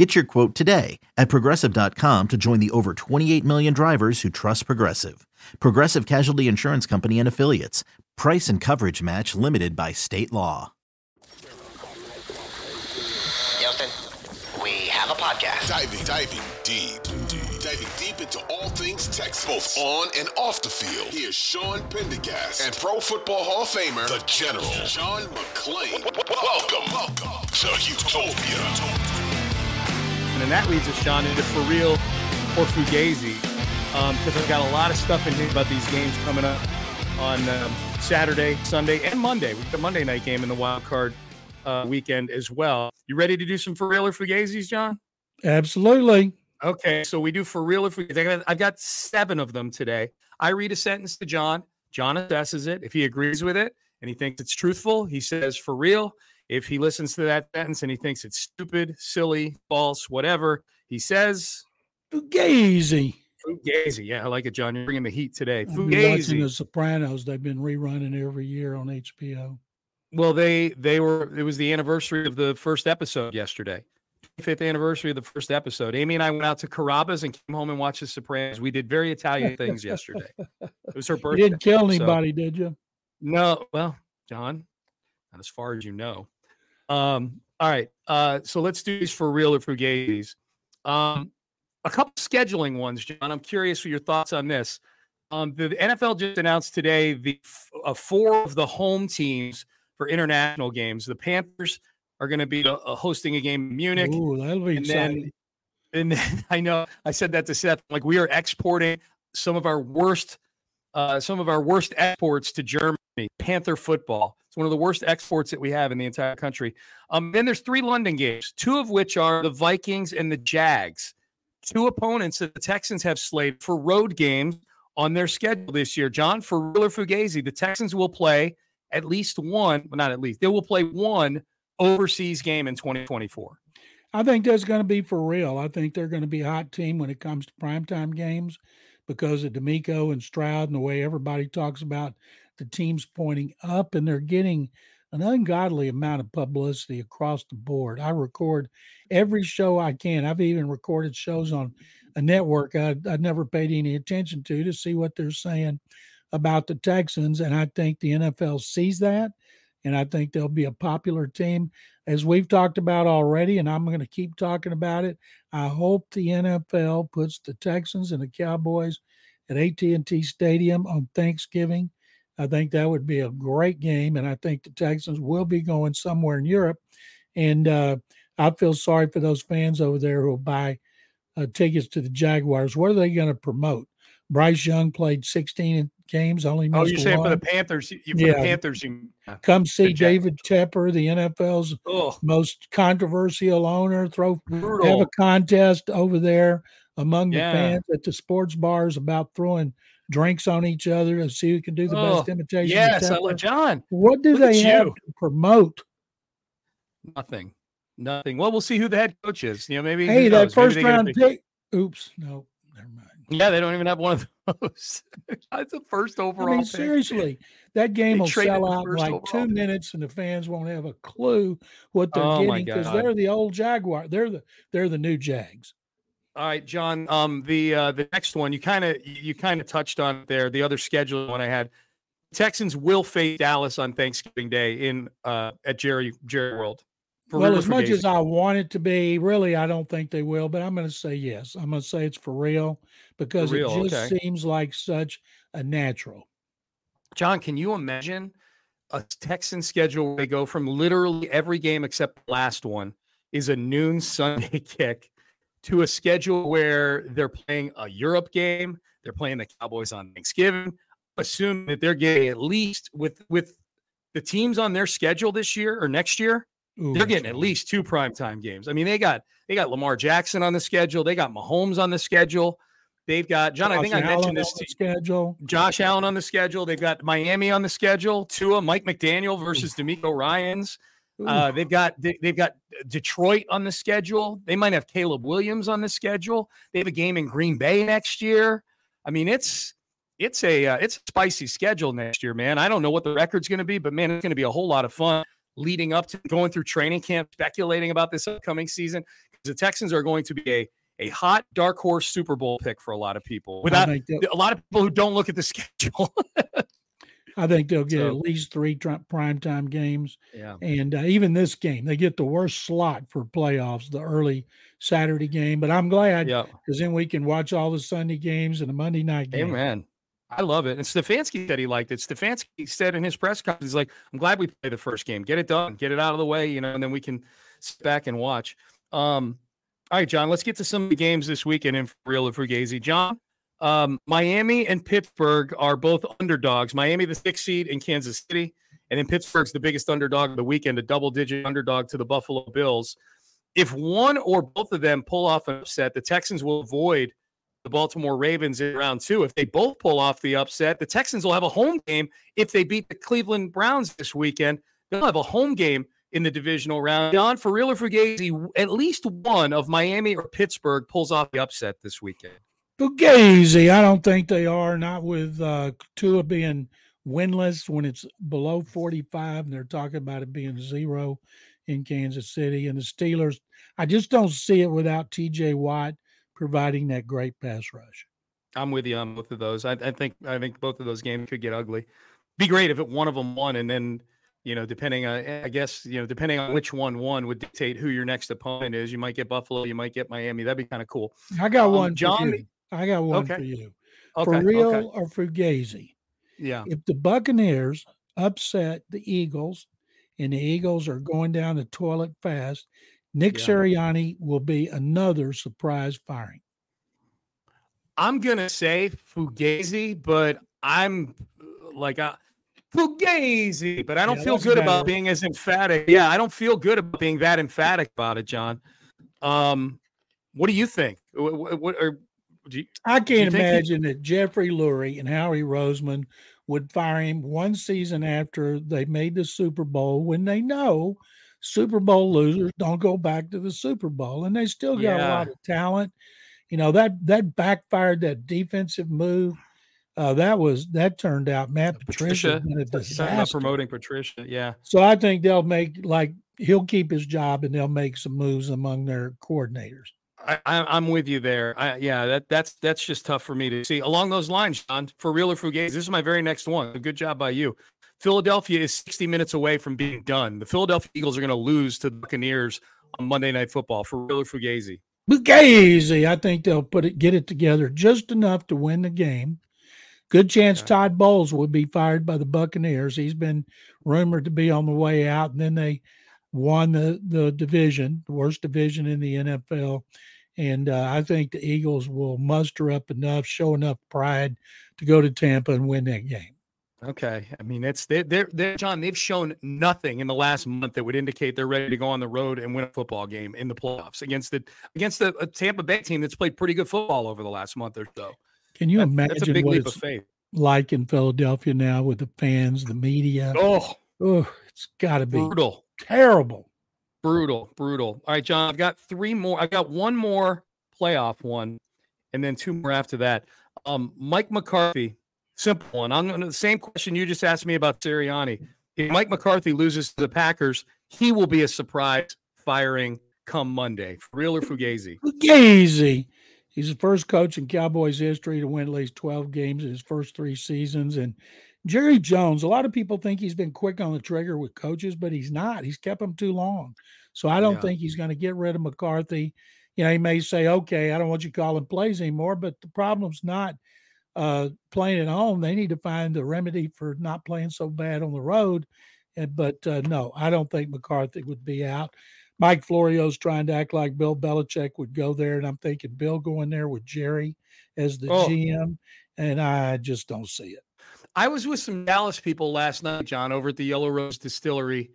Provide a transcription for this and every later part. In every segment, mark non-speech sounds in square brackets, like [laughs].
Get your quote today at progressive.com to join the over 28 million drivers who trust Progressive. Progressive Casualty Insurance Company and Affiliates. Price and coverage match limited by state law. Houston, we have a podcast. Diving, diving deep, deep, diving deep into all things Texas, both on and off the field. Here's Sean Pendergast and Pro Football Hall of Famer, the General, John McClain. Welcome, welcome to Utopia. And then that leads us, Sean, into for real or Fugazi, because um, I've got a lot of stuff in here about these games coming up on um, Saturday, Sunday, and Monday. We've got a Monday night game in the wild card uh, weekend as well. You ready to do some for real or Fugazis, John? Absolutely. Okay, so we do for real or Fugazi. I've got seven of them today. I read a sentence to John. John assesses it. If he agrees with it and he thinks it's truthful, he says for real. If he listens to that sentence and he thinks it's stupid, silly, false, whatever, he says Fugazi. Fugazi. Yeah, I like it, John. You're bringing the heat today. Been watching The Sopranos. They've been rerunning every year on HBO. Well, they they were. It was the anniversary of the first episode yesterday. Fifth anniversary of the first episode. Amy and I went out to Carrabba's and came home and watched The Sopranos. We did very Italian things yesterday. It was her birthday. [laughs] You didn't kill so- anybody, did you? No, well, John, not as far as you know. Um, all right. Uh, so let's do these for real or Fugazis. Um, a couple scheduling ones, John. I'm curious for your thoughts on this. Um, the, the NFL just announced today the f- uh, four of the home teams for international games. The Panthers are going to be uh, hosting a game in Munich Ooh, that'll be and exciting. then and then [laughs] I know I said that to Seth. Like we are exporting some of our worst, uh, some of our worst exports to Germany. Panther football. It's one of the worst exports that we have in the entire country. Um, then there's three London games, two of which are the Vikings and the Jags. Two opponents that the Texans have slated for road games on their schedule this year. John, for real or Fugazi, the Texans will play at least one, well, not at least, they will play one overseas game in 2024. I think that's going to be for real. I think they're going to be a hot team when it comes to primetime games because of DeMeco and Stroud and the way everybody talks about the teams pointing up and they're getting an ungodly amount of publicity across the board. I record every show I can. I've even recorded shows on a network I, I never paid any attention to to see what they're saying about the Texans. And I think the NFL sees that. And I think they'll be a popular team as we've talked about already, and I'm going to keep talking about it. I hope the NFL puts the Texans and the Cowboys at AT&T Stadium on Thanksgiving. I think that would be a great game, and I think the Texans will be going somewhere in Europe. And uh, I feel sorry for those fans over there who will buy uh, tickets to the Jaguars. What are they going to promote? Bryce Young played 16 games, only missed Oh, you're saying for one. the Panthers? You, for Yeah. the Panthers, you. Come see. David Tepper, the NFL's Oh, most controversial owner. Throw have a contest over there among the fans at the sports bars about throwing drinks on each other to see who can do the best Oh, imitation. of Yes. John. What do they have you. to promote? Nothing. Nothing. Well, we'll see who the head coach is. You know, maybe. Hey, that knows? First round pick. Oops, no, never mind. Yeah, they don't even have one of those. [laughs] That's the first overall. I mean, seriously, that game They will sell out in like two pick. minutes, and the fans won't have a clue what they're Oh, getting because they're the old Jaguar. They're the they're the new Jags. All right, John. Um, the uh, the next one you kind of you kind of touched on there. The other schedule one I had. Texans will face Dallas on Thanksgiving Day in uh at Jerry Jerry World. For well, as much as I want it to be, really, I don't think they will. But I'm going to say yes. I'm going to say it's for real because real, it just okay. seems like such a natural. John, can you imagine a Texan schedule where they go from literally every game except the last one is a noon Sunday [laughs] kick to a schedule where they're playing a Europe game, they're playing the Cowboys on Thanksgiving, assume that they're getting at least with with the teams on their schedule this year or next year, Ooh, they're getting at least two primetime games. I mean, they got they got Lamar Jackson on the schedule, they got Mahomes on the schedule. They've got John. I think I mentioned Allen this on to the schedule. Josh Allen on the schedule. They've got Miami on the schedule. Tua, Mike McDaniel versus DeMeco Ryans. Uh, they've got they, they've got Detroit on the schedule. They might have Caleb Williams on the schedule. They have a game in Green Bay next year. I mean, it's it's a uh, it's a spicy schedule next year, man. I don't know what the record's going to be, but man, it's going to be a whole lot of fun leading up to going through training camp, speculating about this upcoming season. Because the Texans are going to be a a hot dark horse Super Bowl pick for a lot of people. Without a lot of people who don't look at the [laughs] schedule. I think they'll get So- at least three tri- primetime games. yeah. And uh, even this game, they get the worst slot for playoffs, the early Saturday game. But I'm glad Yeah. because then we can watch all the Sunday games and the Monday night games. Amen. I love it. And Stefanski said he liked it. Stefanski said in his press conference, he's like, I'm glad we played the first game. Get it done. Get it out of the way, you know, and then we can sit back and watch. Um, all right, John, let's get to some of the games this weekend in real or Fugazi. John, um, Miami and Pittsburgh are both underdogs. Miami, the sixth seed in Kansas City, and then Pittsburgh's the biggest underdog of the weekend, a double digit underdog to the Buffalo Bills. If one or both of them pull off an upset, the Texans will avoid the Baltimore Ravens in round two. If they both pull off the upset, the Texans will have a home game. If they beat the Cleveland Browns this weekend, they'll have a home game in the divisional round. John, for real or Fugazi, at least one of Miami or Pittsburgh pulls off the upset this weekend. Fugazi, I don't think they are. Not with uh, Tua being winless when it's below 45, and they're talking about it being zero in Kansas City. And the Steelers, I just don't see it without TJ Watt providing that great pass rush. I'm with you on both of those. I, I think I think both of those games could get ugly. Be great if it one of them won, and then you know, depending on I guess you know, depending on which one won would dictate who your next opponent is. You might get Buffalo, you might get Miami. That'd be kind of cool. I got Um, one, John-. I got one Okay. for you. Okay, for real okay. or Fugazi? yeah. If the Buccaneers upset the Eagles, and the Eagles are going down the toilet fast, Nick Yeah. Sirianni will be another surprise firing. I'm gonna say Fugazi, but I'm like uh, Fugazi, but I don't Yeah, feel good about being as emphatic. Yeah, I don't feel good about being that emphatic about it, John. Um, what do you think? What, what or you, I can't think he- imagine that Jeffrey Lurie and Howie Roseman would fire him one season after they made the Super Bowl when they know Super Bowl losers don't go back to the Super Bowl and they still got a lot of talent. You know, that that backfired that defensive move. Uh, that was that turned out Matt Patricia, Patricia, been a talking promoting Patricia? Yeah, So I think they'll make like he'll keep his job and they'll make some moves among their coordinators. I, I, I'm with you there. I, yeah, that that's that's just tough for me to see. Along those lines, John, for real or Fugazi, this is my very next one. Good job by you. Philadelphia is 60 minutes away from being done. The Philadelphia Eagles are going to lose to the Buccaneers on Monday Night Football. For real or Fugazi? Fugazi, I think they'll put it get it together just enough to win the game. Good chance. Todd Bowles will be fired by the Buccaneers. He's been rumored to be on the way out, and then they won the the division, the worst division in the NFL. And uh, I think the Eagles will muster up enough, show enough pride to go to Tampa and win that game. Okay, I mean it's they're, they're they're John. They've shown nothing in the last month that would indicate they're ready to go on the road and win a football game in the playoffs against the against the a Tampa Bay team that's played pretty good football over the last month or so. Can you That- imagine that's a big what leap of it's faith. like in Philadelphia now with the fans, the media? Oh, Oh, it's got to be brutal. Terrible. Brutal, brutal. All right, John, I've got three more. I've got one more playoff one, and then two more after that. Um, Mike McCarthy, simple one. I'm going to the same question you just asked me about Sirianni. If Mike McCarthy loses to the Packers, he will be a surprise firing come Monday. For real or Fugazi? Fugazi. He's the first coach in Cowboys history to win at least 12 games in his first three seasons. And Jerry Jones, a lot of people think he's been quick on the trigger with coaches, but he's not. He's kept them too long. So I don't Yeah. think he's going to get rid of McCarthy. You know, he may say, okay, I don't want you calling plays anymore, but the problem's not uh, playing at home. They need to find a remedy for not playing so bad on the road. And, but uh, no, I don't think McCarthy would be out. Mike Florio's trying to act like Bill Belichick would go there, and I'm thinking Bill going there with Jerry as the Oh. GM, and I just don't see it. I was with some Dallas people last night, John, over at the Yellow Rose Distillery,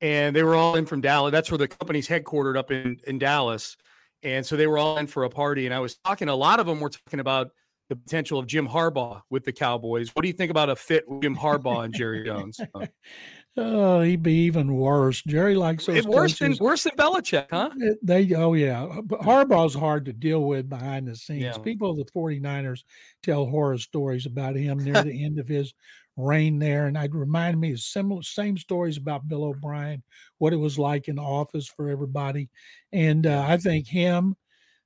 and they were all in from Dallas. That's where the company's headquartered up in, in Dallas. and so they were all in for a party. And I was talking. A lot of them were talking about the potential of Jim Harbaugh with the Cowboys. What do you think about a fit with Jim Harbaugh and Jerry Jones? [laughs] Oh, he'd be even worse. Jerry likes those worse coaches. than worse than Belichick, huh? They oh yeah, but Harbaugh's hard to deal with behind the scenes. Yeah. People of the 49ers tell horror stories about him near [laughs] the end of his reign there, and I'd remind me of similar same stories about Bill O'Brien, what it was like in the office for everybody, and uh, I think him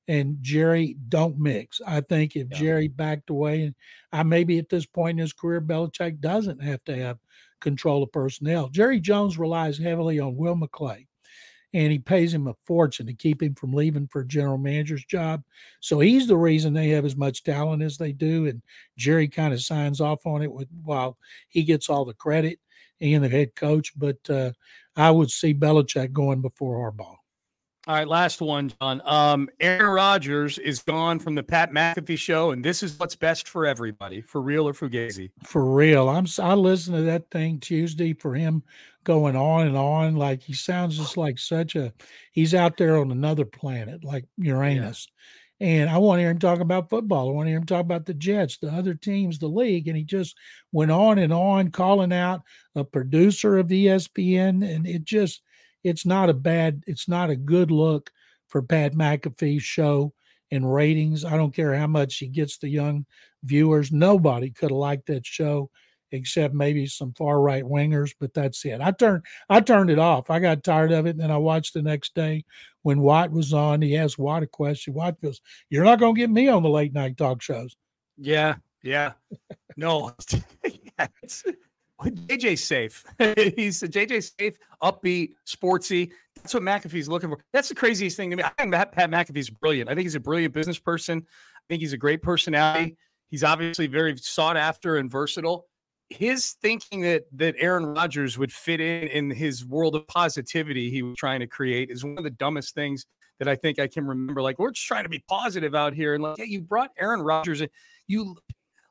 and Jerry don't mix. I think if Yeah. Jerry backed away, and I maybe at this point in his career, Belichick doesn't have to have control of personnel. Jerry Jones relies heavily on Will McClay, and he pays him a fortune to keep him from leaving for a general manager's job. So he's the reason they have as much talent as they do. And Jerry kind of signs off on it with while he gets all the credit and the head coach. But uh, I would see Belichick going before Harbaugh. All right, last one, John. Um, Aaron Rodgers is gone from the Pat McAfee show, and this is what's best for everybody, for real or fugazi. For real, I'm I listened to that thing Tuesday for him going on and on like he sounds just like such a he's out there on another planet like Uranus. And I want to hear him talk about football. I want to hear him talk about the Jets, the other teams, the league. And he just went on and on, calling out a producer of ESPN. And it just, it's not a bad, it's not a good look for Pat McAfee's show and ratings. I don't care how much he gets the young viewers. Nobody could have liked that show except maybe some far right wingers, but that's it. I turned I turned it off. I got tired of it. And then I watched the next day when Watt was on. He asked Watt a question. Watt goes, You're not gonna get me on the late night talk shows. Yeah, yeah. No, [laughs] it's, JJ's safe. [laughs] He's JJ's safe, upbeat, sportsy. That's what McAfee's looking for. That's the craziest thing to me. I think Pat, McAfee's brilliant. I think he's a brilliant business person. I think he's a great personality. He's obviously very sought after and versatile. His thinking that that Aaron Rodgers would fit in in his world of positivity he was trying to create is one of the dumbest things that I think I can remember. Like we're just trying to be positive out here, and like, yeah, you brought Aaron Rodgers in. You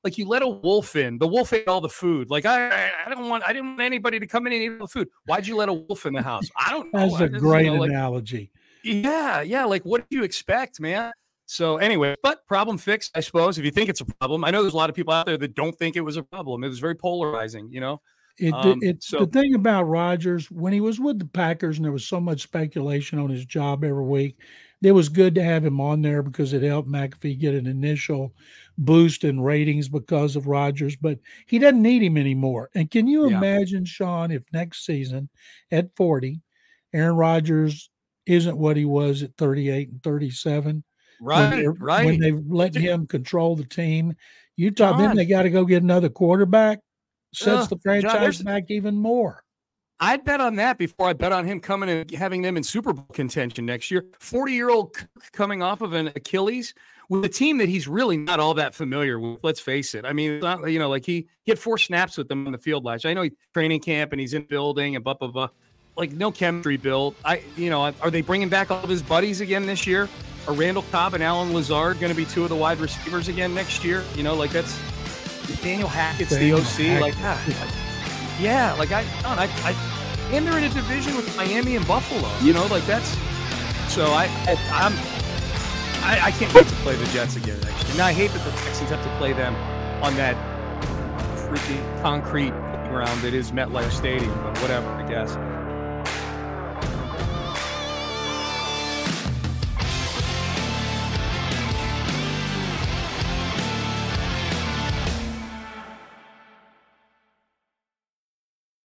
like you let a wolf in. The wolf ate all the food. Like I, I, I don't want. I didn't want anybody to come in and eat the food. Why'd you let a wolf in the house? I don't know. That's a great you know, like, analogy. yeah, yeah. Like, what do you expect, man? So, anyway, but problem fixed, I suppose. If you think it's a problem, I know there's a lot of people out there that don't think it was a problem. It was very polarizing, you know. It, Um, it so- the thing about Rodgers when he was with the Packers and there was so much speculation on his job every week, it was good to have him on there because it helped McAfee get an initial boost in ratings because of Rodgers. But he doesn't need him anymore. And can you Yeah. imagine, Sean, if next season at forty, Aaron Rodgers isn't what he was at thirty-eight and thirty-seven? Right, they're- right. When they've let him control the team, you talk. Then they got to go get another quarterback. Sets Ugh, the franchise there's- back even more. I'd bet on that before I bet on him coming and having them in Super Bowl contention next year. 40 year old coming off of an Achilles with a team that he's really not all that familiar with. Let's face it. I mean, it's not, you know, like he, he had four snaps with them on the field last year. I know he's training camp and he's in building and blah, blah, blah. Like no chemistry built. I, you know, are they bringing back all of his buddies again this year? Are Randall Cobb and Allen Lazard going to be two of the wide receivers again next year? You know, like that's Daniel Hackett's Daniel the OC. Like, ah, yeah, like I, I, I, and they're in a division with Miami and Buffalo. You know, like that's. So I, I I'm, I, I can't wait to play the Jets again year. Now I hate that the Texans have to play them on that freaking concrete ground that is MetLife Stadium, but whatever, I guess.